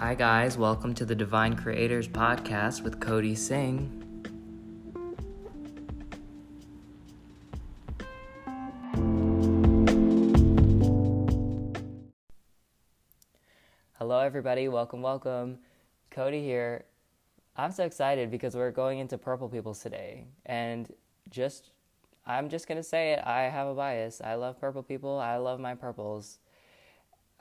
Hi, guys. Welcome to the Divine Creators Podcast with Cody Singh. Hello, everybody. Welcome, welcome. Cody here. I'm so excited because we're going into Purple Peoples today. And just, I'm just going to say it. I have a bias. I love purple people. I love my purples.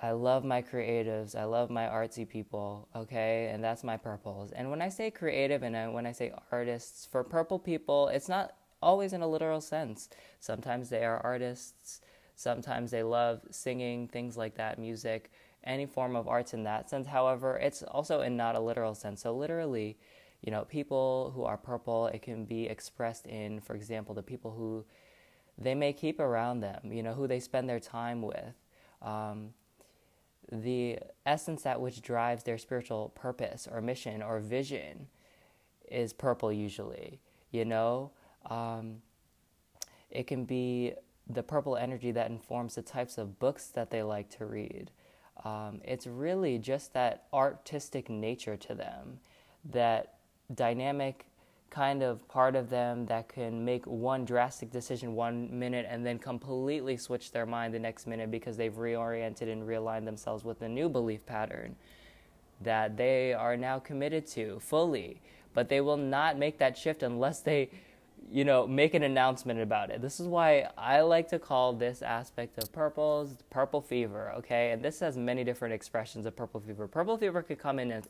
I love my creatives. I love my artsy people, okay? And that's my purples. And when I say creative and I, when I say artists, for purple people, it's not always in a literal sense. Sometimes they are artists, sometimes they love singing, things like that, music, any form of arts in that sense. However, it's also in not a literal sense. So, literally, you know, people who are purple, it can be expressed in, for example, the people who they may keep around them, you know, who they spend their time with. Um, the essence that which drives their spiritual purpose or mission or vision is purple usually you know? Um, it can be the purple energy that informs the types of books that they like to read. Um, it's really just that artistic nature to them that dynamic kind of part of them that can make one drastic decision one minute and then completely switch their mind the next minute because they've reoriented and realigned themselves with a new belief pattern that they are now committed to fully. But they will not make that shift unless they you know, make an announcement about it. This is why I like to call this aspect of purples purple fever, okay? And this has many different expressions of purple fever. Purple fever could come in as,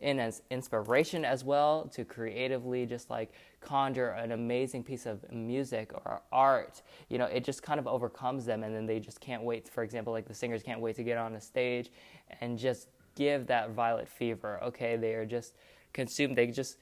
in as inspiration as well to creatively just like conjure an amazing piece of music or art. You know, it just kind of overcomes them and then they just can't wait, for example, like the singers can't wait to get on a stage and just give that violet fever, okay? They are just consumed, they just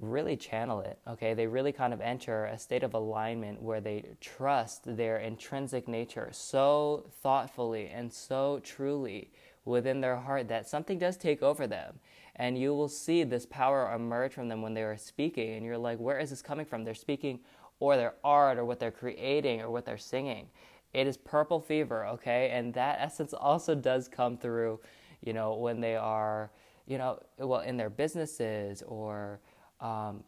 really channel it. Okay, they really kind of enter a state of alignment where they trust their intrinsic nature so thoughtfully and so truly within their heart that something does take over them. And you will see this power emerge from them when they are speaking. And you're like, where is this coming from? They're speaking, or their art, or what they're creating, or what they're singing. It is purple fever, okay? And that essence also does come through, you know, when they are, you know, well, in their businesses or um,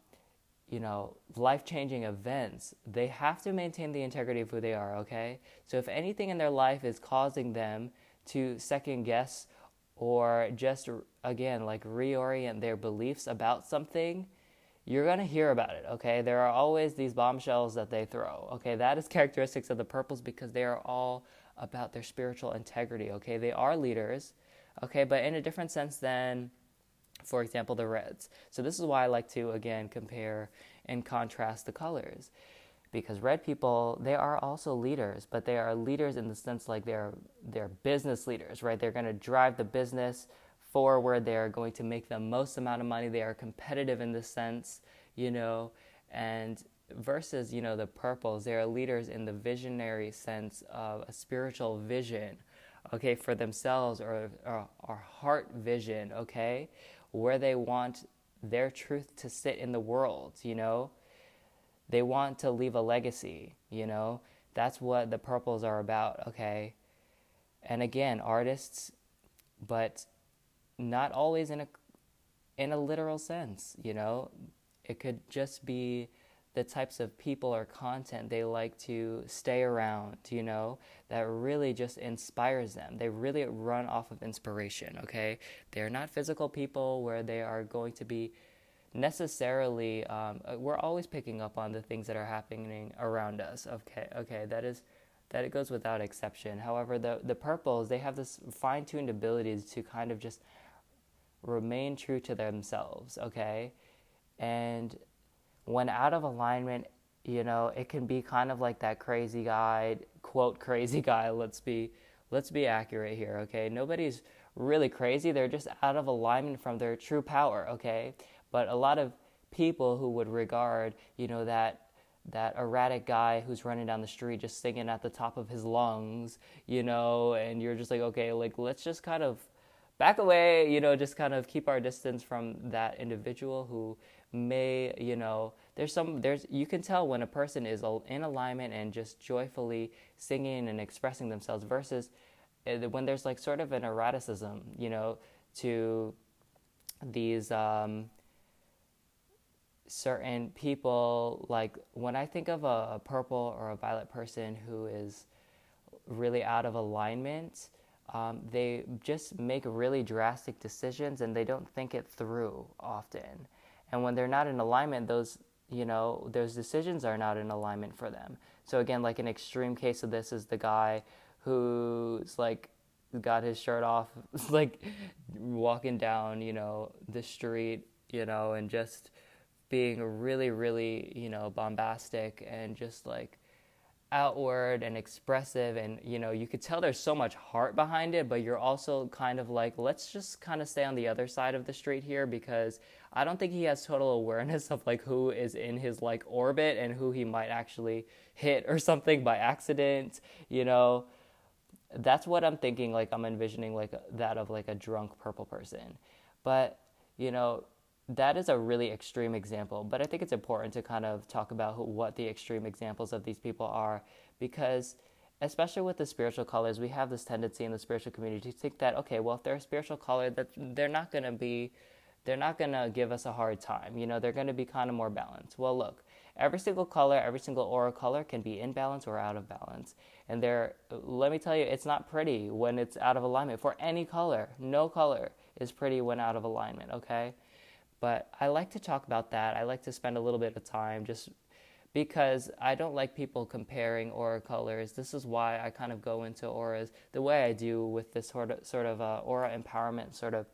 you know, life changing events, they have to maintain the integrity of who they are, okay? So if anything in their life is causing them to second guess or just, again, like reorient their beliefs about something, you're to hear about it, okay? There are always these bombshells that they throw, okay? That is characteristics of the purples because they are all about their spiritual integrity, okay? They are leaders, okay? But in a different sense than for example, the reds. So this is why I like to, again, compare and contrast the colors. Because red people, they are also leaders, but they are leaders in the sense like they're, they're business leaders, right? They're going to drive the business forward. They are going to make the most amount of money. They are competitive in this sense, you know, and versus, you know, the purples, they are leaders in the visionary sense of a spiritual vision, okay, for themselves or, or, or heart vision, okay? Where they want their truth to sit in the world, you know? They want to leave a legacy, you know? That's what the purples are about, okay? And again, artists, but not always in a in a literal sense, you know? It could just be the types of people or content they like to stay around, you know, that really just inspires them. They really run off of inspiration, okay? They're not physical people where they are going to be necessarily, um, uh, we're always picking up on the things that are happening around us, okay? Okay, that is. That it goes without exception. However, the the purples they have this fine tuned ability to kind of just remain true to themselves, okay, and when out of alignment, you know, it can be kind of like that crazy guy, quote crazy guy. Let's be let's be accurate here, okay? Nobody's really crazy. They're just out of alignment from their true power, okay? But a lot of people who would regard, you know, that that erratic guy who's running down the street just singing at the top of his lungs, you know, and you're just like, okay, like let's just kind of back away, you know, just kind of keep our distance from that individual who may you know there's some there's you can tell when a person is in alignment and just joyfully singing and expressing themselves versus uh, when there's like sort of an eroticism you know to these um, certain people. Like when I think of a purple or a violet person who is really out of alignment, um, they just make really drastic decisions and they don't think it through often. And when they're not in alignment, those you know those decisions are not in alignment for them. So again, like an extreme case of this is the guy who's like got his shirt off, like walking down, you know, the street, you know, and just being really, really, you know, bombastic and just like outward and expressive and you know you could tell there's so much heart behind it but you're also kind of like let's just kind of stay on the other side of the street here because i don't think he has total awareness of like who is in his like orbit and who he might actually hit or something by accident you know? That's what i'm thinking like i'm envisioning like that of like a drunk purple person. But you know that is a really extreme example, but I think it's important to kind of talk about who, what the extreme examples of these people are because, especially with the spiritual colors, we have this tendency in the spiritual community to think that, okay, well, if they're a spiritual color, that they're not going to be, they're not going to give us a hard time. You know, they're going to be kind of more balanced. Well, look, every single color, every single aura color can be in balance or out of balance. And there, let me tell you, it's not pretty when it's out of alignment for any color. No color is pretty when out of alignment, okay? But I like to talk about that. I like to spend a little bit of time just because I don't like people comparing aura colors. This is why I kind of go into auras the way I do with this sort of sort of uh, aura empowerment sort of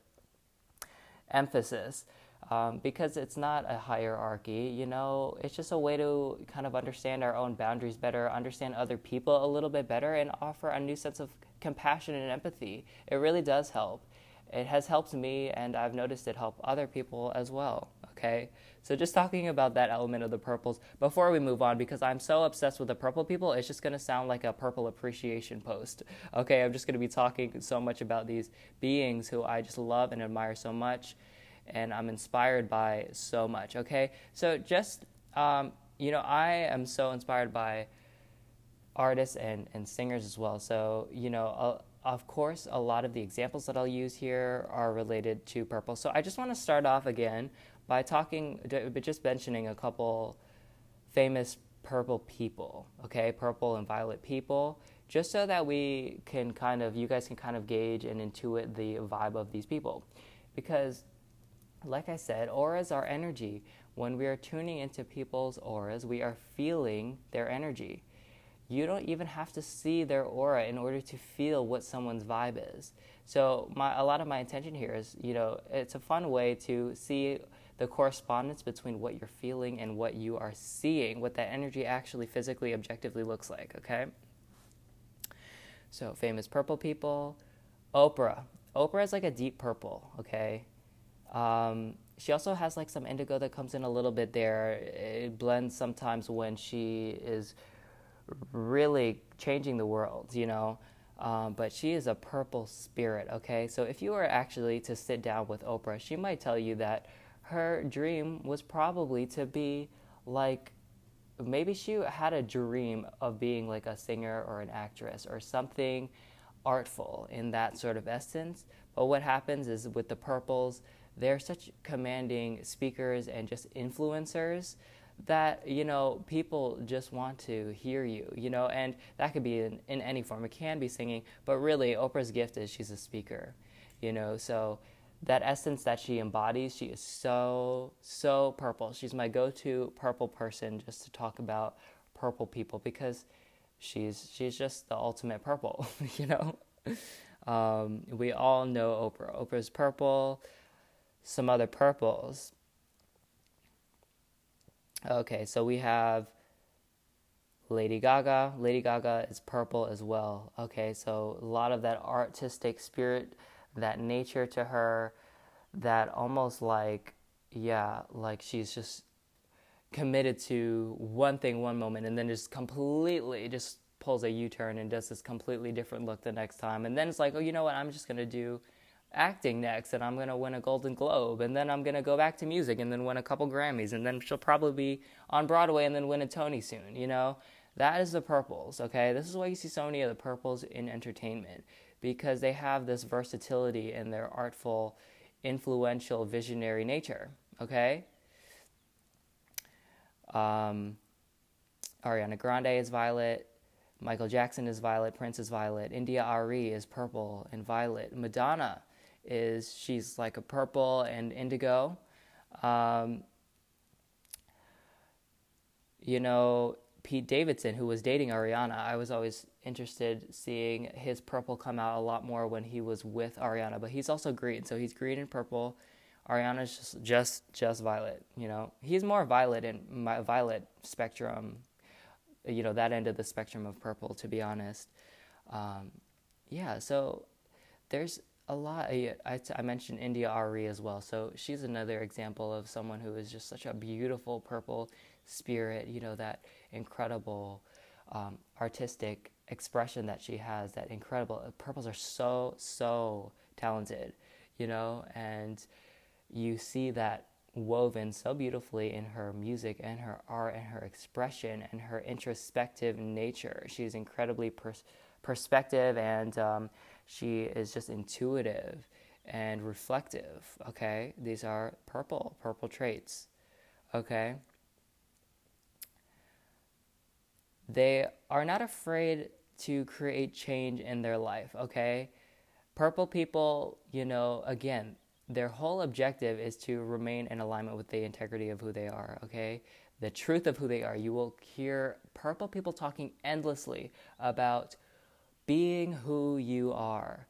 emphasis. Um, because it's not a hierarchy, you know, it's just a way to kind of understand our own boundaries better, understand other people a little bit better, and offer a new sense of compassion and empathy. It really does help it has helped me and I've noticed it help other people as well. Okay, so just talking about that element of the purples before we move on, because I'm so obsessed with the purple people, it's just gonna sound like a purple appreciation post. Okay, I'm just gonna be talking so much about these beings who I just love and admire so much, and I'm inspired by so much. Okay, so just um, you know, I am so inspired by artists and, and singers as well. So, you know, of course, a lot of the examples that I'll use here are related to purple. So I just want to start off again by talking, just mentioning a couple famous purple people, okay? Purple and violet people, just so that we can kind of, you guys can kind of gauge and intuit the vibe of these people. Because, like I said, auras are energy. When we are tuning into people's auras, we are feeling their energy you don't even have to see their aura in order to feel what someone's vibe is. So my a lot of my intention here is, you know, it's a fun way to see the correspondence between what you're feeling and what you are seeing, what that energy actually physically objectively looks like, okay? So famous purple people, Oprah. Oprah is like a deep purple, okay? Um, she also has like some indigo that comes in a little bit there. It blends sometimes when she is really changing the world, you know. Um, but she is a purple spirit, okay? So if you were actually to sit down with Oprah, she might tell you that her dream was probably to be like maybe she had a dream of being like a singer or an actress or something artful in that sort of essence. But what happens is with the purples, they're such commanding speakers and just influencers that you know people just want to hear you you know and that could be in, in any form. It can be singing but really oprah's gift is she's a speaker you know? So that essence that she embodies she is so so purple. She's my go-to purple person just to talk about purple people because she's she's just the ultimate purple you know? Um, we all know oprah. Oprah's purple some other purples Okay, so we have Lady Gaga. Lady Gaga is purple as well. Okay, so a lot of that artistic spirit, that nature to her, that almost like, yeah, like she's just committed to one thing one moment and then just completely just pulls a U-turn and does this completely different look the next time. And then it's like, oh, you know what? I'm just going to do acting next and I'm going to win a Golden Globe and then I'm going to go back to music and then win a couple Grammys and then she'll probably be on Broadway and then win a Tony soon, you know? That is the purples, okay? This is why you see so many of the purples in entertainment. because they have this versatility in their artful, influential, visionary nature. Okay? Um, Ariana Grande is violet. Michael Jackson is violet. Prince is violet. India.Arie is purple and violet. Madonna is, she's like a purple and indigo. Um, you know, Pete Davidson, who was dating Ariana, I was always interested seeing his purple come out a lot more when he was with Ariana. But he's also green, so he's green and purple. Ariana's just just just violet. You know, he's more violet in my violet spectrum. You know, that end of the spectrum of purple. To be honest, um, yeah. So there's a lot. I, I, I mentioned India.Arie as well. So she's another example of someone who is just such a beautiful purple spirit. You know that incredible um, artistic expression that she has. That incredible purples are so so talented. You know and you see that woven so beautifully in her music and her art and her expression and her introspective nature. She's incredibly pers- perspective and um, she is just intuitive and reflective. Okay, these are purple, purple traits. Okay, they are not afraid to create change in their life. Okay, purple people, you know, again, their whole objective is to remain in alignment with the integrity of who they are, okay? The truth of who they are. You will hear purple people talking endlessly about being who you are,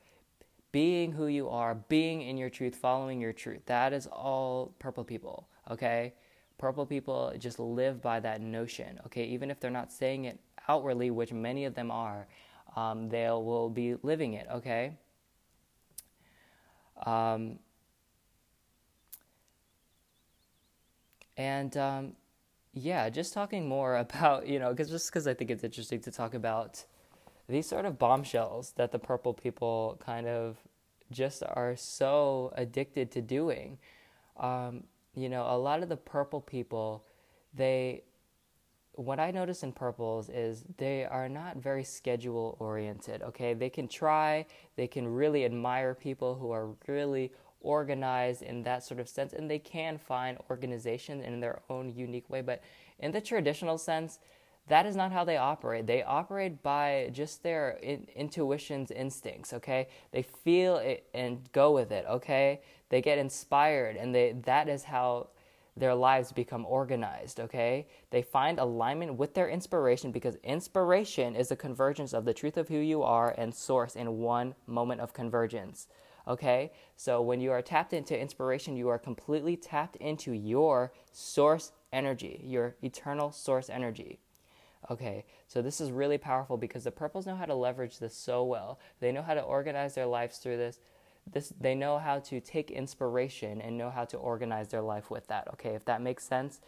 being who you are, being in your truth, following your truth. That is all purple people, okay? Purple people just live by that notion, okay? Even if they're not saying it outwardly, which many of them are, um, they will be living it, okay? Um, And um, yeah, just talking more about, you know, cause just because I think it's interesting to talk about these sort of bombshells that the purple people kind of just are so addicted to doing. Um, you know, a lot of the purple people, they, what I notice in purples is they are not very schedule oriented, okay? They can try, they can really admire people who are really organized in that sort of sense, and they can find organization in their own unique way. But in the traditional sense, that is not how they operate. They operate by just their in, intuitions, instincts, okay? They feel it and go with it, okay? They get inspired and they that is how their lives become organized, okay? They find alignment with their inspiration because inspiration is the convergence of the truth of who you are and source in one moment of convergence. Okay? So when you are tapped into inspiration, you are completely tapped into your source energy, your eternal source energy. Okay, so this is really powerful because the purples know how to leverage this so well. They know how to organize their lives through this. This they know how to take inspiration and know how to organize their life with that. Okay, if that makes sense,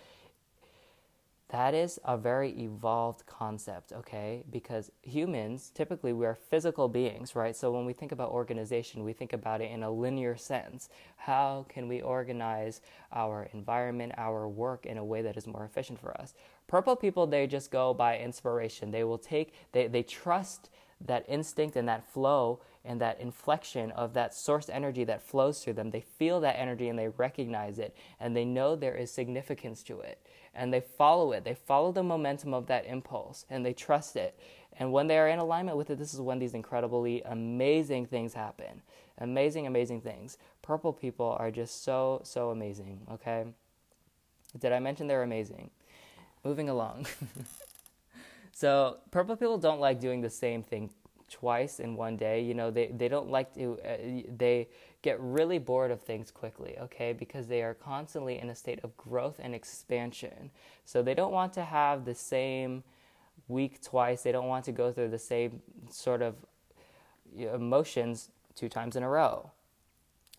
that is a very evolved concept, okay? Because humans, typically, we are physical beings, right? So when we think about organization, we think about it in a linear sense. How can we organize our environment, our work in a way that is more efficient for us? Purple people, they just go by inspiration. They will take, they, they trust that instinct and that flow and that inflection of that source energy that flows through them. They feel that energy and they recognize it and they know there is significance to it and they follow it. They follow the momentum of that impulse and they trust it. And when they are in alignment with it, this is when these incredibly amazing things happen. Amazing, amazing things. Purple people are just so, so amazing, okay? Did I mention they're amazing? Moving along. so, purple people don't like doing the same thing twice in one day. You know, they, they don't like to, uh, they get really bored of things quickly, okay, because they are constantly in a state of growth and expansion. So they don't want to have the same week twice, they don't want to go through the same sort of emotions two times in a row.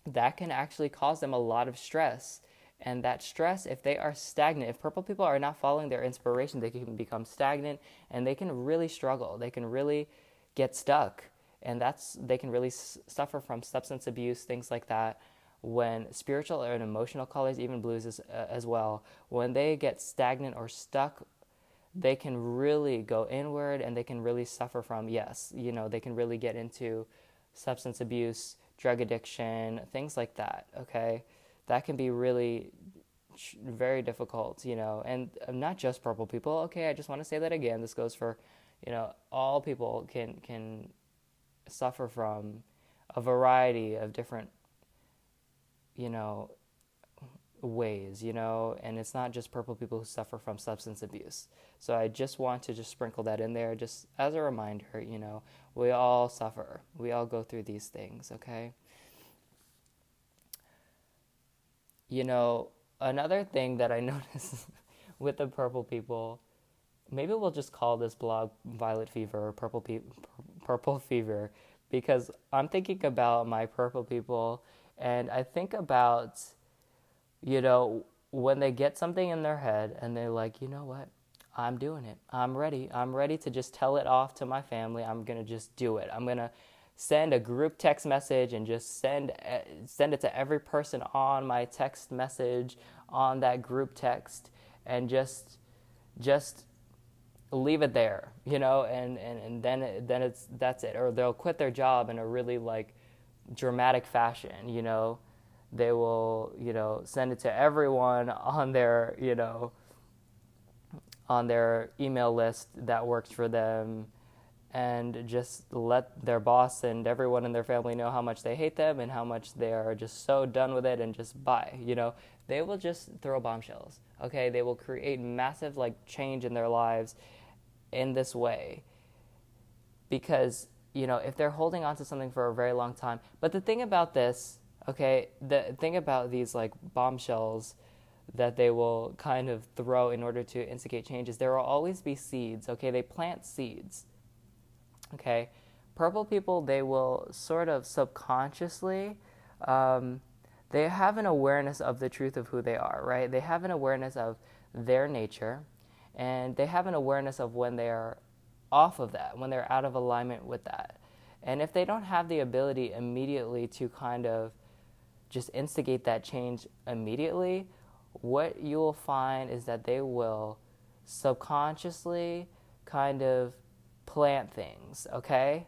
That can actually cause them a lot of stress. And that stress, if they are stagnant, if purple people are not following their inspiration, they can become stagnant and they can really struggle. They can really get stuck and that's they can really s- suffer from substance abuse, things like that. When spiritual and emotional colors, even blues as, uh, as well, when they get stagnant or stuck, they can really go inward and they can really suffer from yes, you know, they can really get into substance abuse, drug addiction, things like that, okay? That can be really very difficult, you know, and um, not just purple people. Okay, I just want to say that again. This goes for, you know, all people can can suffer from a variety of different, you know, ways, you know, and it's not just purple people who suffer from substance abuse. So I just want to just sprinkle that in there just as a reminder, you know, we all suffer. We all go through these things, okay? You know, another thing that I noticed with the purple people, maybe we'll just call this blog Violet Fever or Purple Pe- Purple Fever because I'm thinking about my purple people and I think about you know when they get something in their head and they're like, "You know what? I'm doing it. I'm ready. I'm ready to just tell it off to my family. I'm going to just do it. I'm going to send a group text message and just send eh, send it to every person on my text message on that group text and just just leave it there you know and and, and then then it's that's it. Or they'll quit their job in a really like dramatic fashion you know. They will you know send it to everyone on their you know on their email list that works for them and just let their boss and everyone in their family know how much they hate them and how much they are just so done with it and just bye. You know, they will just throw bombshells. Okay, they will create massive like change in their lives in this way because you know if they're holding on to something for a very long time. But the thing about this, okay, the thing about these like bombshells that they will kind of throw in order to instigate changes, there will always be seeds. Okay, they plant seeds Okay, purple people they will sort of subconsciously. Um, they have an awareness of the truth of who they are, right? They have an awareness of their nature, and they have an awareness of when they are off of that, when they're out of alignment with that. And if they don't have the ability immediately to kind of just instigate that change immediately, what you will find is that they will subconsciously kind of plant things, okay?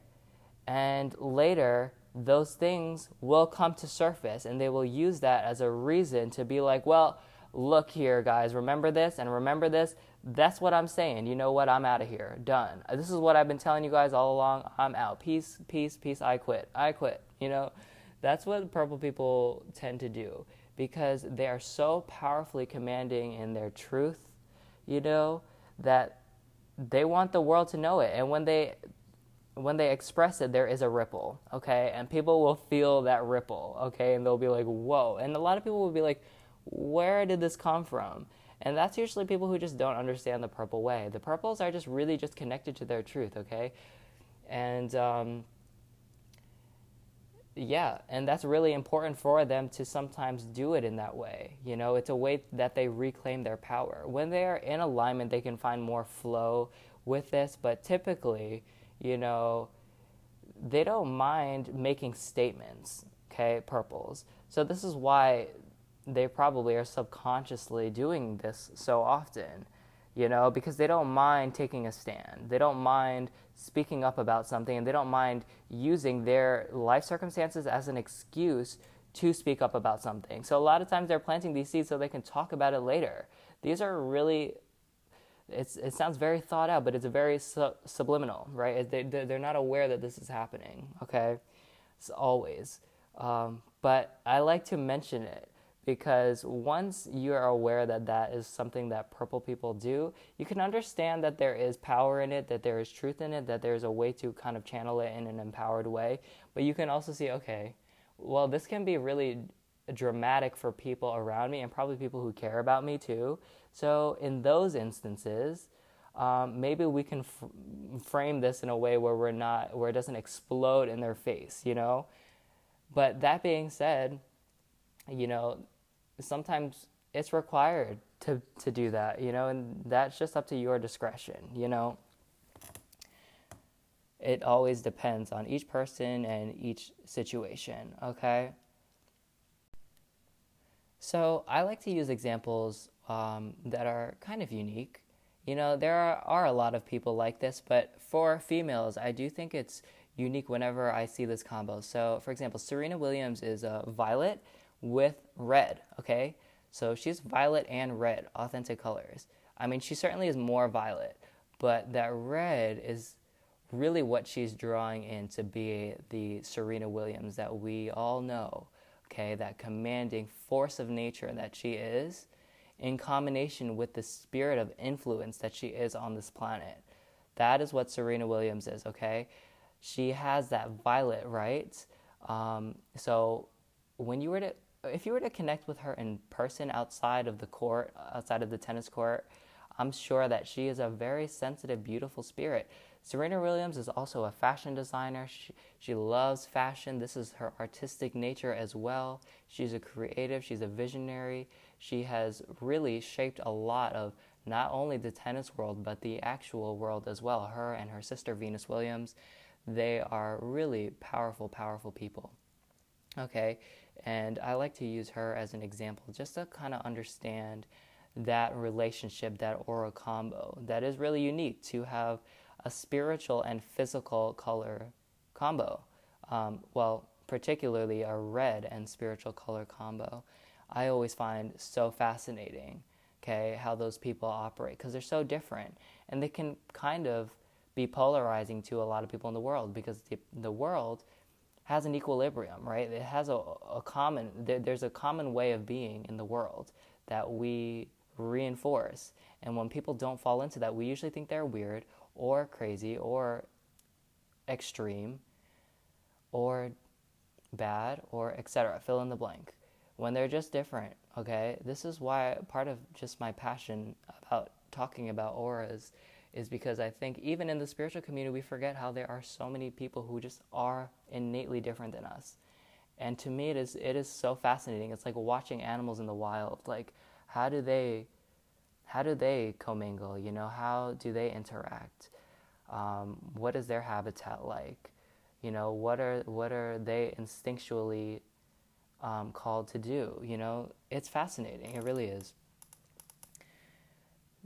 And later, those things will come to surface and they will use that as a reason to be like, well, look here, guys, remember this and remember this. That's what I'm saying. You know what? I'm out of here. Done. Uh, this is what I've been telling you guys all along. I'm out. Peace, peace, peace. I quit. I quit. You know, that's what purple people tend to do because they are so powerfully commanding in their truth, you know, that they want the world to know it. And when they when they express it there is a ripple okay? And people will feel that ripple okay? And they'll be like whoa. And a lot of people will be like where did this come from? And that's usually people who just don't understand the purple way. The purples are just really just connected to their truth okay? And um, yeah, and that's really important for them to sometimes do it in that way. You know, it's a way that they reclaim their power. When they are in alignment, they can find more flow with this, but typically, you know, they don't mind making statements, okay, purples. So this is why they probably are subconsciously doing this so often you know, because they don't mind taking a stand. They don't mind speaking up about something and they don't mind using their life circumstances as an excuse to speak up about something. So a lot of times they're planting these seeds so they can talk about it later. These are really it's, it sounds very thought out, but it's very su- subliminal, right? They, they're not aware that this is happening, okay? It's always. Um, but I like to mention it because once you are aware that that is something that purple people do, you can understand that there is power in it, that there is truth in it, that there's a way to kind of channel it in an empowered way. But you can also see, okay, well, this can be really dramatic for people around me and probably people who care about me too. So, in those instances, um, maybe we can f- frame this in a way where we're not, where it doesn't explode in their face, you know? But that being said, you know, sometimes it's required to to do that, you know, and that's just up to your discretion, you know. It always depends on each person and each situation, okay? So I like to use examples um, that are kind of unique. You know, there are, are a lot of people like this, but for females, I do think it's unique whenever I see this combo. So, for example, Serena Williams is a violet with red, okay? So she's violet and red, authentic colors. I mean, she certainly is more violet, but that red is really what she's drawing in to be the Serena Williams that we all know, okay? That commanding force of nature that she is, in combination with the spirit of influence that she is on this planet. That is what Serena Williams is, okay? She has that violet, right? Um, so when you were to, if you were to connect with her in person outside of the court, outside of the tennis court, I'm sure that she is a very sensitive, beautiful spirit. Serena Williams is also a fashion designer. She, she loves fashion. This is her artistic nature as well. She's a creative, she's a visionary. She has really shaped a lot of not only the tennis world, but the actual world as well. Her and her sister, Venus Williams, they are really powerful, powerful people. Okay, and I like to use her as an example just to kind of understand that relationship, that aura combo that is really unique to have a spiritual and physical color combo. Um, well, particularly a red and spiritual color combo. I always find so fascinating, okay, how those people operate because they're so different and they can kind of be polarizing to a lot of people in the world because the, the world has an equilibrium, right? It has a, a common, there, there's a common way of being in the world that we reinforce. And when people don't fall into that, we usually think they're weird or crazy or extreme or bad or etc. Fill in the blank. When they're just different, okay? This is why part of just my passion about talking about auras is because I think even in the spiritual community, we forget how there are so many people who just are innately different than us. And to me, it is it is so fascinating. It's like watching animals in the wild. Like, how do they how do they commingle? You know, how do they interact? Um, what is their habitat like? You know, what are what are they instinctually um, called to do? You know, it's fascinating. It really is.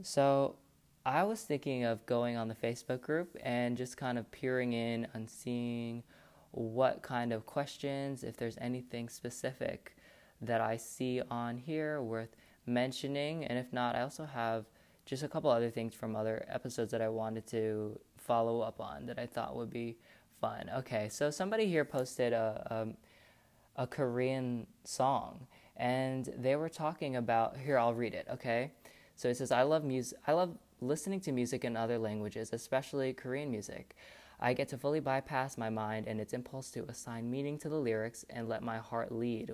So, I was thinking of going on the Facebook group and just kind of peering in and seeing what kind of questions, if there's anything specific that I see on here worth mentioning. And if not, I also have just a couple other things from other episodes that I wanted to follow up on that I thought would be fun. Okay, so somebody here posted a, a, um, a Korean song and they were talking about here I'll read it, okay? So it says I love music I love listening to music in other languages, especially Korean music. I get to fully bypass my mind and its impulse to assign meaning to the lyrics and let my heart lead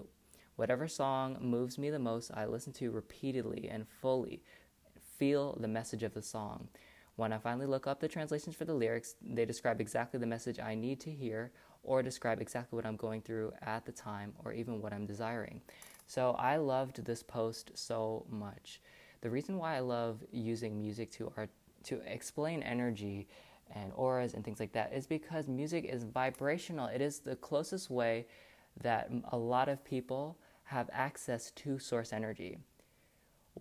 Whatever song moves me the most, I listen to repeatedly and fully feel the message of the song. When I finally look up the translations for the lyrics, they describe exactly the message I need to hear or describe exactly what I'm going through at the time or even what I'm desiring. So I loved this post so much. The reason why I love using music to art to explain energy and auras and things like that is because music is vibrational. It is the closest way that a lot of people have access to source energy.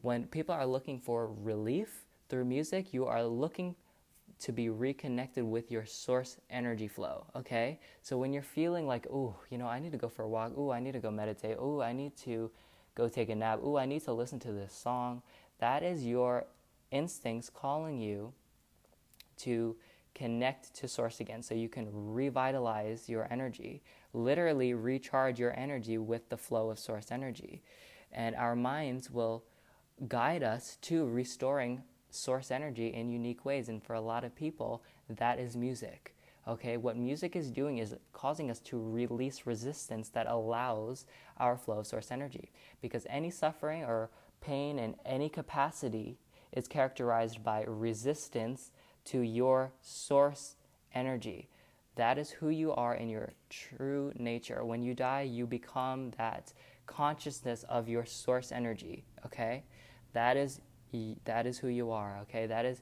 When people are looking for relief through music, you are looking to be reconnected with your source energy flow, okay? So when you're feeling like, oh, you know, I need to go for a walk, oh, I need to go meditate, oh, I need to go take a nap, oh, I need to listen to this song, that is your instincts calling you to connect to source again so you can revitalize your energy literally recharge your energy with the flow of source energy. And our minds will guide us to restoring source energy in unique ways. And for a lot of people, that is music. Okay, what music is doing is causing us to release resistance that allows our flow of source energy. Because any suffering or pain in any capacity is characterized by resistance to your source energy. That is who you are in your true nature. When you die, you become that consciousness of your source energy, okay? That is that is who you are, okay? That is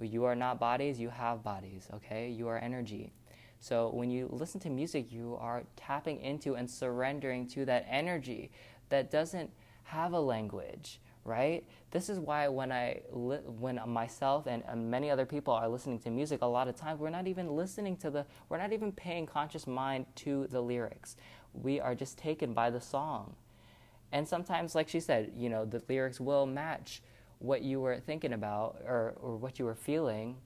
you are not bodies, you have bodies, okay? You are energy. So when you listen to music, you are tapping into and surrendering to that energy that doesn't have a language, right? This is why when I li- when myself and, many other people are listening to music, a lot of times we're not even listening to the we're not even paying conscious mind to the lyrics. We are just taken by the song. And sometimes like she said, you know, the lyrics will match what you were thinking about or, or what you were feeling.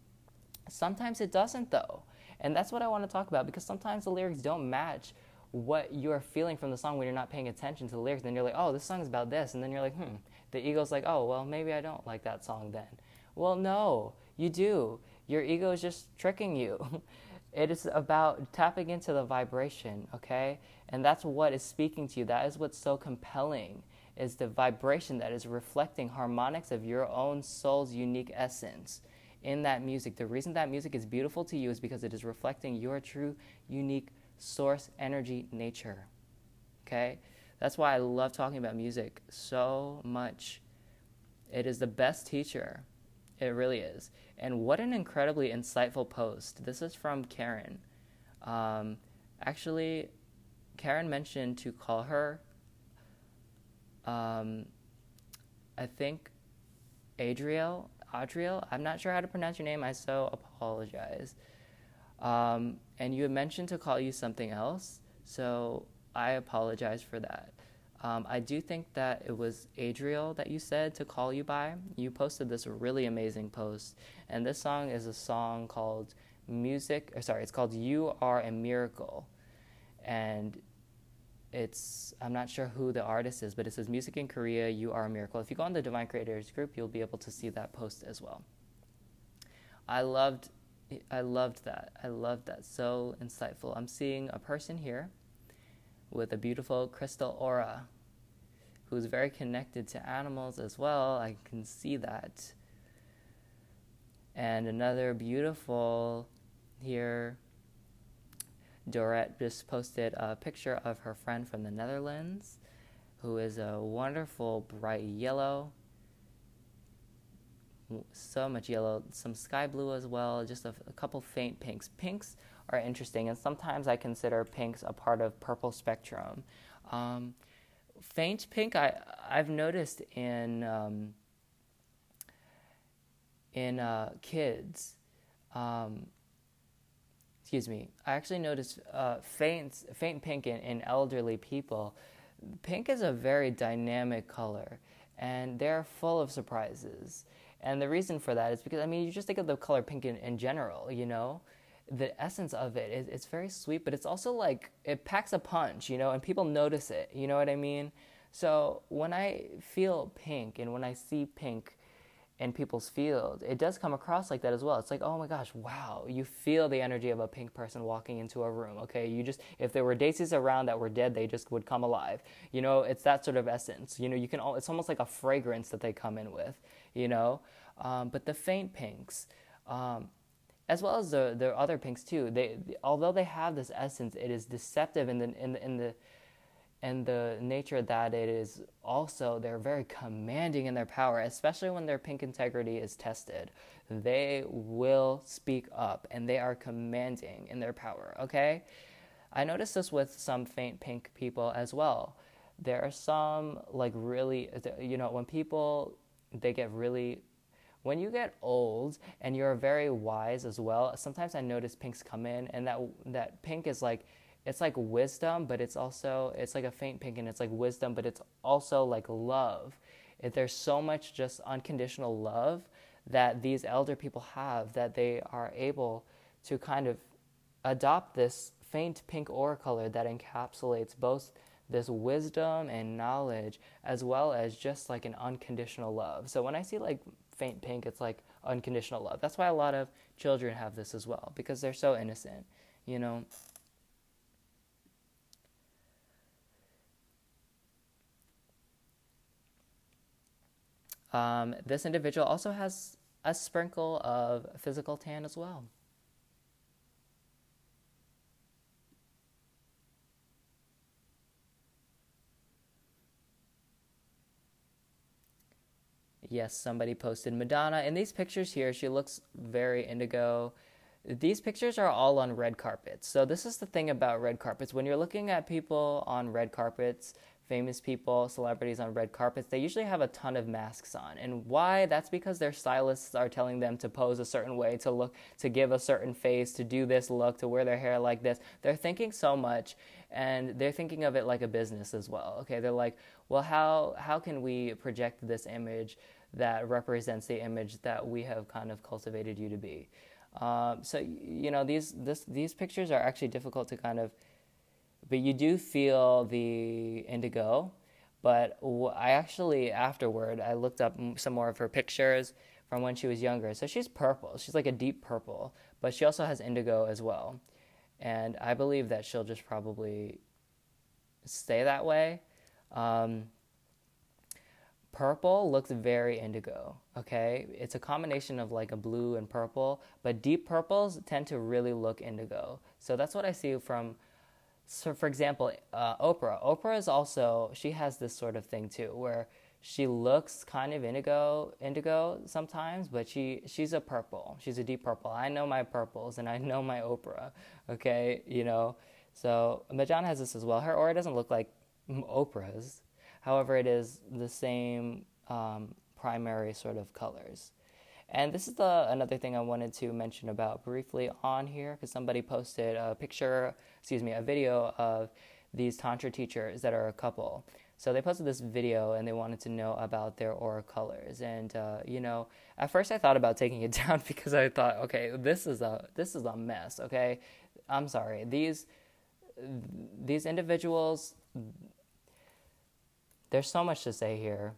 Sometimes it doesn't though. And that's what I want to talk about because sometimes the lyrics don't match what you're feeling from the song when you're not paying attention to the lyrics. Then you're like, oh, this song is about this. And then you're like, hmm, the ego's like, oh, well, maybe I don't like that song then. Well, no, you do. Your ego is just tricking you. it is about tapping into the vibration, okay? And that's what is speaking to you. That is what's so compelling is the vibration that is reflecting harmonics of your own soul's unique essence in that music. The reason that music is beautiful to you is because it is reflecting your true, unique source energy nature. Okay? That's why I love talking about music so much. It is the best teacher. It really is. And what an incredibly insightful post. This is from Karen. Um, actually, Karen mentioned to call her, um, I think, Adriel. Adriel. I'm not sure how to pronounce your name. I so apologize. Um, and you had mentioned to call you something else, so I apologize for that. Um, I do think that it was Adriel that you said to call you by. You posted this really amazing post, and this song is a song called Music, or sorry, it's called You Are a Miracle. And it's, I'm not sure who the artist is, but it says Music in Korea, You Are a Miracle. If you go on the Divine Creators group, you'll be able to see that post as well. I loved I loved that. I loved that. So insightful. I'm seeing a person here with a beautiful crystal aura who's very connected to animals as well. I can see that. And another beautiful here. Dorette just posted a picture of her friend from the Netherlands who is a wonderful bright yellow so much yellow, some sky blue as well, just a, a, couple faint pinks. Pinks are interesting, and sometimes I consider pinks a part of purple spectrum. Um, faint pink, I I've noticed in um, in uh, kids. Um, excuse me. I actually noticed uh, faint faint pink in, in elderly people. Pink is a very dynamic color, and they're full of surprises. And the reason for that is because, I mean, you just think of the color pink in, in general, you know? The essence of it is it's very sweet, but it's also like it packs a punch, you know, and people notice it, you know what I mean? So when I feel pink and when I see pink, in people's field, it does come across like that as well. It's like, oh my gosh, wow, you feel the energy of a pink person walking into a room. Okay, you just if there were daisies around that were dead, they just would come alive. You know, it's that sort of essence. You know, you can all, it's almost like a fragrance that they come in with. You know, um, but the faint pinks. Um, as well as the, the other pinks too. They, although they have this essence, it is deceptive in the in the, in the and the nature that it is also they're very commanding in their power especially when their pink integrity is tested they will speak up and they are commanding in their power okay i noticed this with some faint pink people as well there are some like really you know when people they get really when you get old and you're very wise as well sometimes i notice pinks come in and that that pink is like it's like wisdom, but it's also it's like a faint pink and it's like wisdom, but it's also like love. If there's so much just unconditional love that these elder people have that they are able to kind of adopt this faint pink aura color that encapsulates both this wisdom and knowledge as well as just like an unconditional love. So when I see like faint pink, it's like unconditional love. That's why a lot of children have this as well because they're so innocent, you know. Um, this individual also has a sprinkle of physical tan as well. Yes, somebody posted Madonna. In these pictures here, she looks very indigo. These pictures are all on red carpets. So, this is the thing about red carpets. When you're looking at people on red carpets, famous people, celebrities on red carpets, they usually have a ton of masks on. And why? That's because their stylists are telling them to pose a certain way, to look, to give a certain face, to do this look, to wear their hair like this. They're thinking so much and they're thinking of it like a business as well. Okay, they're like, well, how how can we project this image that represents the image that we have kind of cultivated you to be? Um, so you know these this, these pictures are actually difficult to kind of, but you do feel the indigo. But I actually afterward I looked up some more of her pictures from when she was younger. So she's purple. She's like a deep purple, but she also has indigo as well. And I believe that she'll just probably stay that way. Um, purple looks very indigo, okay? It's a combination of like a blue and purple, but deep purples tend to really look indigo. So that's what I see from, so for example, uh, Oprah. Oprah is also, she has this sort of thing too, where she looks kind of indigo indigo sometimes but she she's a purple she's a deep purple i know my purples and i know my oprah okay you know so Majan has this as well her aura doesn't look like oprah's however it is the same um, primary sort of colors and this is the another thing i wanted to mention about briefly on here because somebody posted a picture excuse me a video of these tantra teachers that are a couple so they posted this video and they wanted to know about their aura colors. And uh, you know, at first I thought about taking it down because I thought, okay, this is a this is a mess. Okay, I'm sorry. These these individuals. There's so much to say here.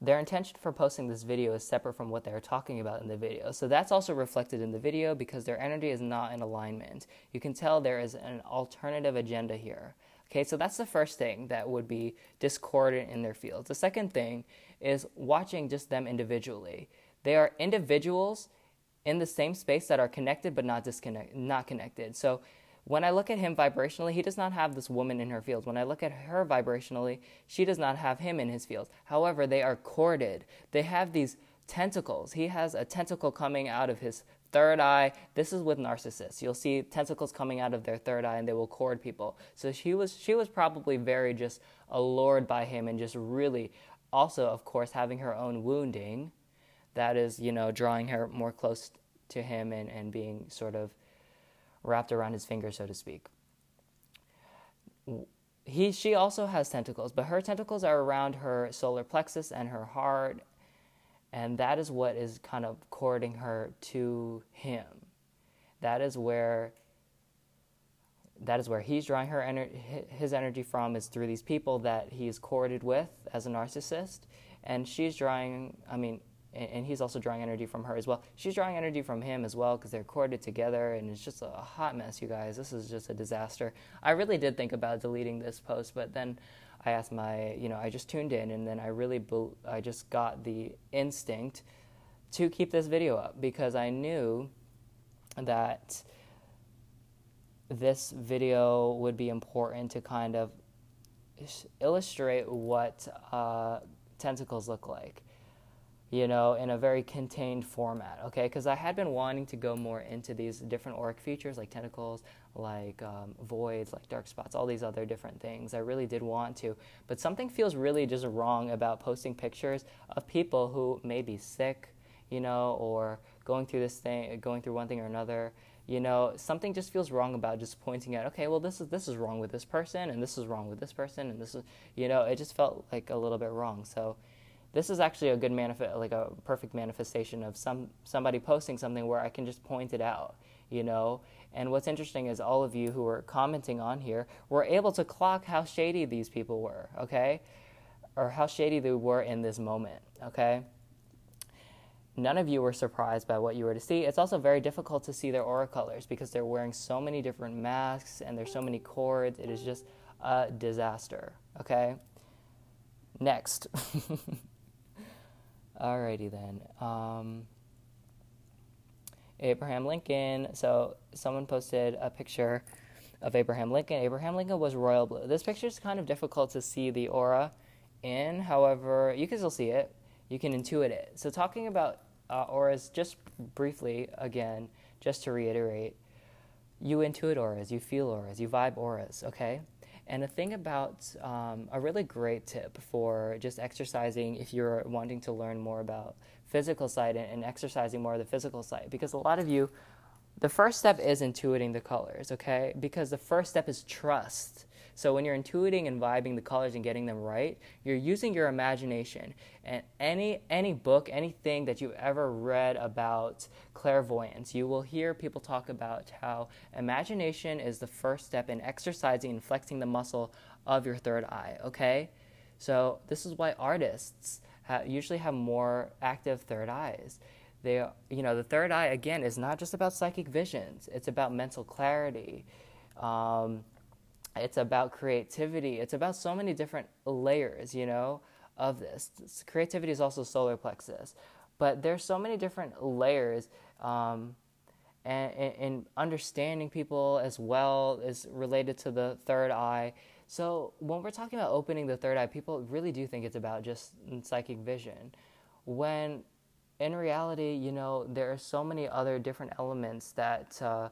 Their intention for posting this video is separate from what they're talking about in the video. So that's also reflected in the video because their energy is not in alignment. You can tell there is an alternative agenda here. Okay, so that's the first thing that would be discordant in their fields. The second thing is watching just them individually. They are individuals in the same space that are connected but not disconnect not connected. So when I look at him vibrationally, he does not have this woman in her field. When I look at her vibrationally, she does not have him in his field. However, they are corded. They have these tentacles. He has a tentacle coming out of his third eye. This is with narcissists. You'll see tentacles coming out of their third eye and they will cord people. So she was she was probably very just allured by him and just really also of course having her own wounding that is, you know, drawing her more close to him and, and being sort of wrapped around his finger, so to speak. He, she also has tentacles, but her tentacles are around her solar plexus and her heart and that is what is kind of cording her to him. That is where that is where he's drawing her ener- his energy from is through these people that he's corded with as a narcissist and she's drawing i mean and he's also drawing energy from her as well. She's drawing energy from him as well because they're corded together and it's just a hot mess you guys. This is just a disaster. I really did think about deleting this post but then I asked my, you know, I just tuned in and then I really, be- I just got the instinct to keep this video up because I knew that this video would be important to kind of illustrate what uh, tentacles look like you know, in a very contained format, okay? Because I had been wanting to go more into these different auric features like tentacles, like um, voids, like dark spots, all these other different things. I really did want to, but something feels really just wrong about posting pictures of people who may be sick, you know, or going through this thing, going through one thing or another. You know, something just feels wrong about just pointing out, okay, well, this is this is wrong with this person, and this is wrong with this person, and this is, you know, it just felt like a little bit wrong. So this is actually a good manifest, like a perfect manifestation of some somebody posting something where I can just point it out, you know. And what's interesting is all of you who were commenting on here were able to clock how shady these people were, okay, or how shady they were in this moment, okay. None of you were surprised by what you were to see. It's also very difficult to see their aura colors because they're wearing so many different masks and there's so many cords. It is just a disaster, okay? Next. Alrighty then. Um, Abraham Lincoln. So someone posted a picture of Abraham Lincoln. Abraham Lincoln was royal blue. This picture is kind of difficult to see the aura in. However, you can still see it. You can intuit it. So talking about uh, auras, just briefly again, just to reiterate, you intuit auras, you feel auras, you vibe auras, okay? And a thing about um, a really great tip for just exercising if you're wanting to learn more about physical sight and, exercising more of the physical sight, because a lot of you, the first step is intuiting the colors, okay? Because the first step is trust. So when you're intuiting and vibing the colors and getting them right, you're using your imagination. And any any book, anything that you've ever read about clairvoyance, you will hear people talk about how imagination is the first step in exercising and flexing the muscle of your third eye, okay? So this is why artists ha- usually have more active third eyes they you know the third eye again is not just about psychic visions it's about mental clarity um, it's about creativity. It's about so many different layers, you know, of this. Creativity is also solar plexus, but there's so many different layers. Um, and, and understanding people as well is related to the third eye. So when we're talking about opening the third eye, people really do think it's about just psychic vision, when in reality, you know, there are so many other different elements that. Uh,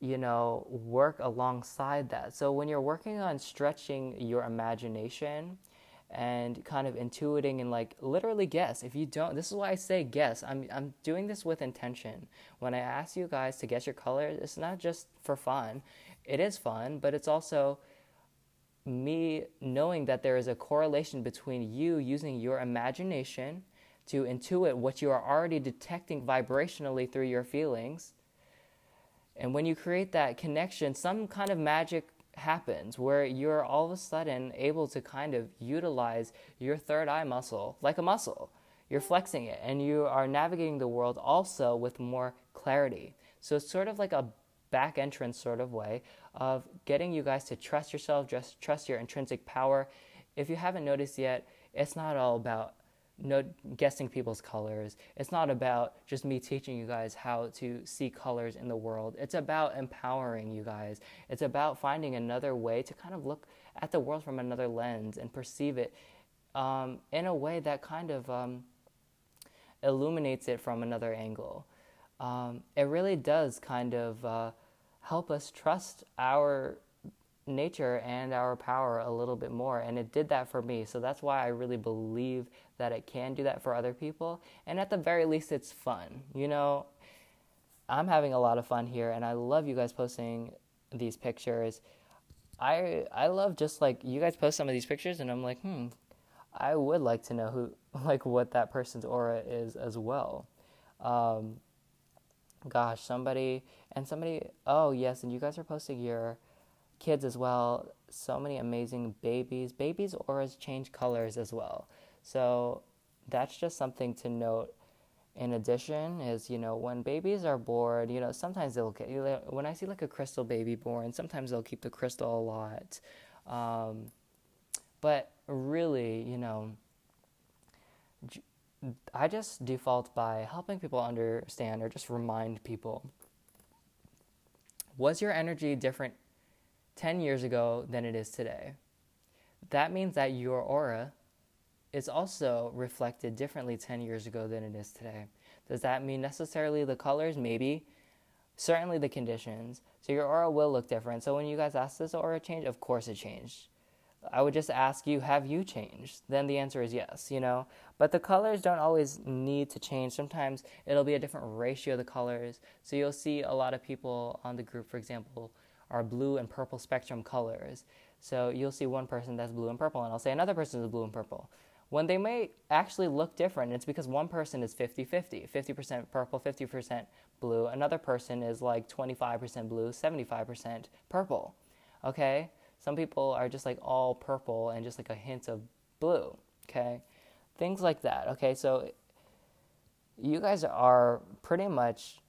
you know, work alongside that. So when you're working on stretching your imagination and kind of intuiting and like literally guess, if you don't, this is why I say guess. I'm I'm doing this with intention. When I ask you guys to guess your colors, it's not just for fun. It is fun, but it's also me knowing that there is a correlation between you using your imagination to intuit what you are already detecting vibrationally through your feelings and when you create that connection, some kind of magic happens where you're all of a sudden able to kind of utilize your third eye muscle like a muscle. You're flexing it and you are navigating the world also with more clarity. So it's sort of like a back entrance sort of way of getting you guys to trust yourself, just trust your intrinsic power. If you haven't noticed yet, it's not all about no guessing people's colors. It's not about just me teaching you guys how to see colors in the world. It's about empowering you guys. It's about finding another way to kind of look at the world from another lens and perceive it um, in a way that kind of um, illuminates it from another angle. Um, it really does kind of uh, help us trust our nature and our power a little bit more. And it did that for me. So that's why I really believe that it can do that for other people. And at the very least, it's fun. You know, I'm having a lot of fun here, and I love you guys posting these pictures. I I love just like you guys post some of these pictures, and I'm like, hmm, I would like to know who, like, what that person's aura is as well. Um, gosh, somebody and somebody. Oh yes, and you guys are posting your kids as well. So many amazing babies. Babies' auras change colors as well. So that's just something to note. In addition, is you know when babies are born, you know sometimes they'll get when I see like a crystal baby born, sometimes they'll keep the crystal a lot, um, but really, you know, I just default by helping people understand or just remind people. Was your energy different 10 years ago than it is today. That means that your aura is also reflected differently 10 years ago than it is today. Does that mean necessarily the colors? Maybe. Certainly the conditions. So your aura will look different. So when you guys ask this aura change, of course it changed. I would just ask you, have you changed? Then the answer is yes, you know. But the colors don't always need to change. Sometimes it'll be a different ratio of the colors. So you'll see a lot of people on the group, for example, are blue and purple spectrum colors. So you'll see one person that's blue and purple, and I'll say another person is blue and purple. When they may actually look different, it's because one person is 50 50, 50% purple, 50% blue. Another person is like 25% blue, 75% purple. Okay? Some people are just like all purple and just like a hint of blue. Okay? Things like that. Okay? So you guys are pretty much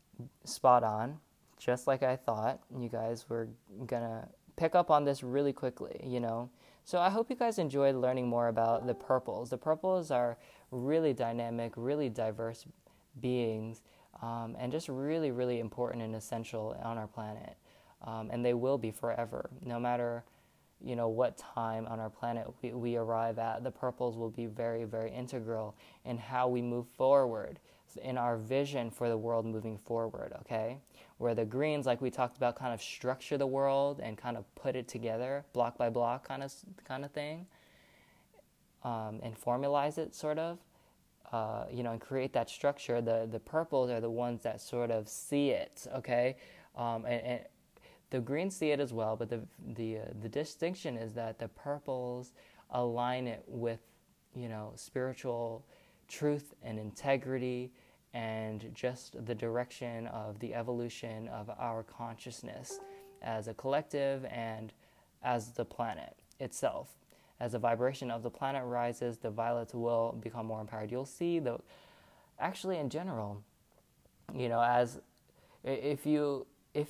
spot on just like I thought. You guys were gonna pick up on this really quickly, you know. So I hope you guys enjoyed learning more about the purples. The purples are really dynamic, really diverse beings, um, and just really, really important and essential on our planet. Um, and they will be forever, no matter you know what time on our planet we, we arrive at. The purples will be very, very integral in how we move forward. In our vision for the world moving forward, okay? Where the greens, like we talked about, kind of structure the world and kind of put it together, block by block kind of kind of thing, um, and formalize it sort of, uh, you know, and create that structure. The the purples are the ones that sort of see it, okay? Um, and, and, the greens see it as well, but the the uh, the distinction is that the purples align it with, you know, spiritual truth and integrity and just the direction of the evolution of our consciousness as a collective and as the planet itself. As the vibration of the planet rises, the violets will become more empowered. You'll see the actually in general, you know, as if you if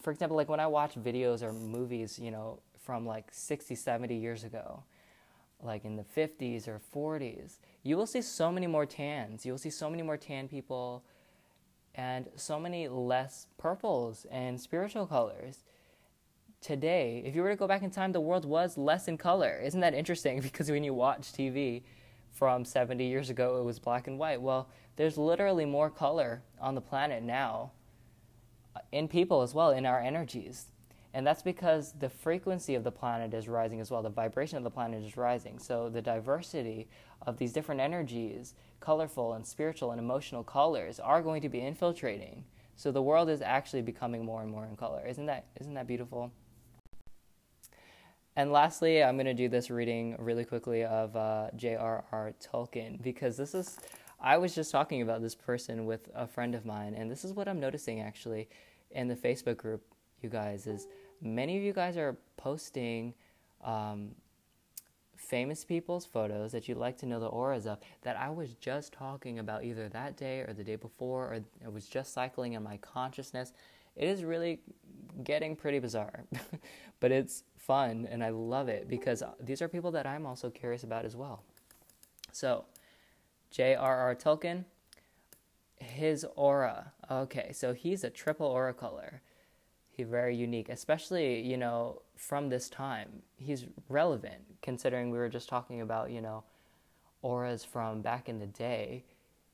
for example like when I watch videos or movies, you know, from like 60, 70 years ago, like in the 50s or 40s, you will see so many more tans. You will see so many more tan people and so many less purples and spiritual colors. Today, if you were to go back in time, the world was less in color. Isn't that interesting? Because when you watch TV from 70 years ago, it was black and white. Well, there's literally more color on the planet now, in people as well, in our energies. And that's because the frequency of the planet is rising as well. The vibration of the planet is rising. So the diversity of these different energies, colorful and spiritual and emotional colors, are going to be infiltrating. So the world is actually becoming more and more in color. Isn't that isn't that beautiful? And lastly, I'm going to do this reading really quickly of uh, J.R.R. Tolkien because this is, I was just talking about this person with a friend of mine, and this is what I'm noticing actually in the Facebook group, you guys, is many of you guys are posting um, famous people's photos that you'd like to know the auras of that I was just talking about either that day or the day before, or it was just cycling in my consciousness. It is really getting pretty bizarre, but it's fun and I love it because these are people that I'm also curious about as well. So, J.R.R. Tolkien, his aura. Okay, so he's a triple aura color. He's very unique, especially, you know, from this time. He's relevant considering we were just talking about, you know, auras from back in the day.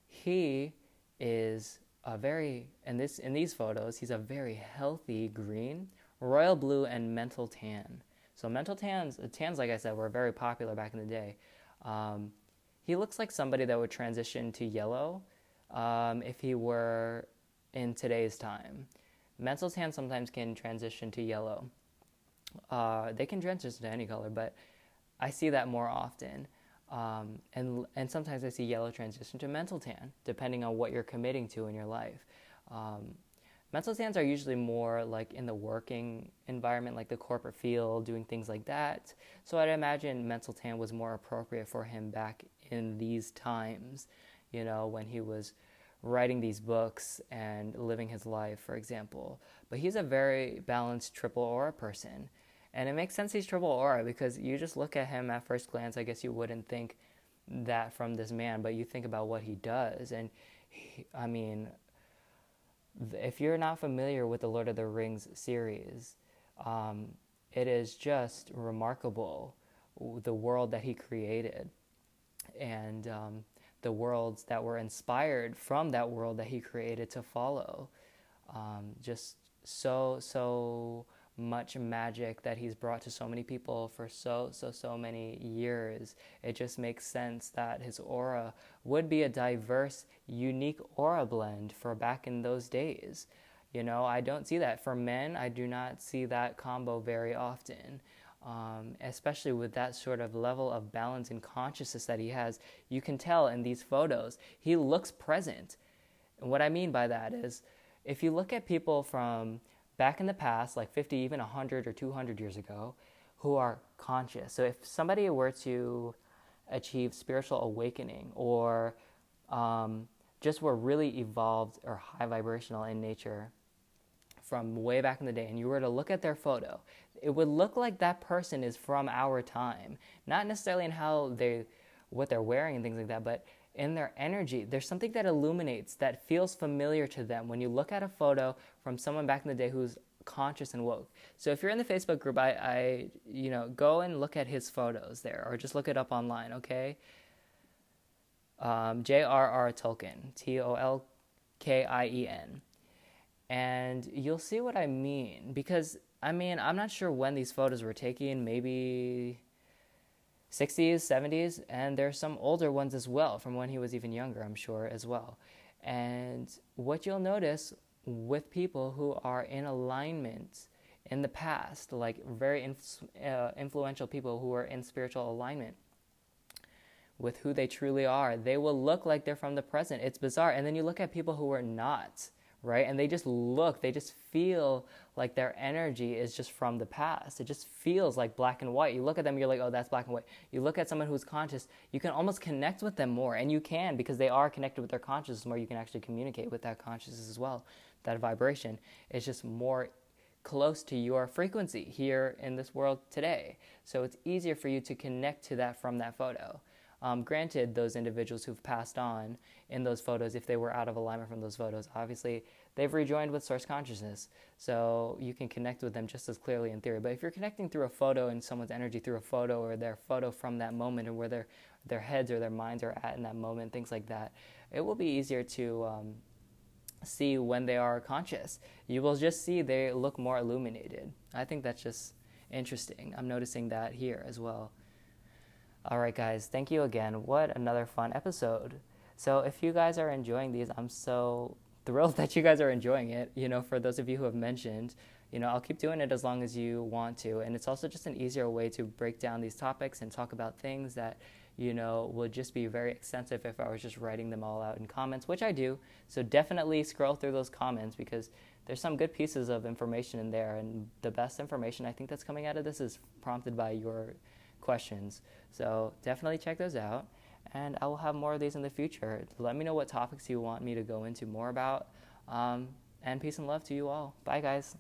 He is a very in this in these photos, he's a very healthy green, royal blue and mental tan. So mental tans, tans, like I said, were very popular back in the day. Um, he looks like somebody that would transition to yellow um, if he were in today's time. Mental tan sometimes can transition to yellow. Uh, they can transition to any color, but I see that more often. Um, and and sometimes I see yellow transition to mental tan, depending on what you're committing to in your life. Um, mental tans are usually more like in the working environment, like the corporate field, doing things like that. So I'd imagine mental tan was more appropriate for him back in these times, you know, when he was writing these books and living his life, for example. But he's a very balanced triple aura person. And it makes sense he's triple aura because you just look at him at first glance, I guess you wouldn't think that from this man, but you think about what he does. And he, I mean, if you're not familiar with the Lord of the Rings series, um, it is just remarkable the world that he created. And um, the worlds that were inspired from that world that he created to follow. Um, just so, so much magic that he's brought to so many people for so, so, so many years. It just makes sense that his aura would be a diverse, unique aura blend for back in those days. You know, I don't see that. For men, I do not see that combo very often um, especially with that sort of level of balance and consciousness that he has. You can tell in these photos, he looks present. And what I mean by that is, if you look at people from back in the past, like 50, even 100 or 200 years ago, who are conscious. So if somebody were to achieve spiritual awakening or um, just were really evolved or high vibrational in nature from way back in the day, and you were to look at their photo, it would look like that person is from our time. Not necessarily in how they, what they're wearing and things like that, but in their energy. There's something that illuminates that feels familiar to them when you look at a photo from someone back in the day who's conscious and woke. So if you're in the Facebook group, I, I you know, go and look at his photos there, or just look it up online. Okay. um, J.R.R. Tolkien, T O L K I E N. And you'll see what I mean because, I mean, I'm not sure when these photos were taken, maybe 60s, 70s, and there's some older ones as well from when he was even younger, I'm sure, as well. And what you'll notice with people who are in alignment in the past, like very inf- uh, influential people who are in spiritual alignment with who they truly are, they will look like they're from the present. It's bizarre. And then you look at people who are not, right? And they just look, they just feel like their energy is just from the past. It just feels like black and white. You look at them, you're like, oh, that's black and white. You look at someone who's conscious, you can almost connect with them more. And you can because they are connected with their consciousness more. You can actually communicate with that consciousness as well. That vibration is just more close to your frequency here in this world today. So it's easier for you to connect to that from that photo. Um, granted, those individuals who've passed on in those photos, if they were out of alignment from those photos, obviously they've rejoined with source consciousness. So you can connect with them just as clearly in theory. But if you're connecting through a photo and someone's energy through a photo or their photo from that moment and where their, their heads or their minds are at in that moment, things like that, it will be easier to um, see when they are conscious. You will just see they look more illuminated. I think that's just interesting. I'm noticing that here as well. All right, guys, thank you again. What another fun episode. So, if you guys are enjoying these, I'm so thrilled that you guys are enjoying it. You know, for those of you who have mentioned, you know, I'll keep doing it as long as you want to. And it's also just an easier way to break down these topics and talk about things that, you know, would just be very extensive if I was just writing them all out in comments, which I do. So definitely scroll through those comments because there's some good pieces of information in there. And the best information I think that's coming out of this is prompted by your questions. So definitely check those out. And I will have more of these in the future. Let me know what topics you want me to go into more about. Um, and peace and love to you all. Bye, guys.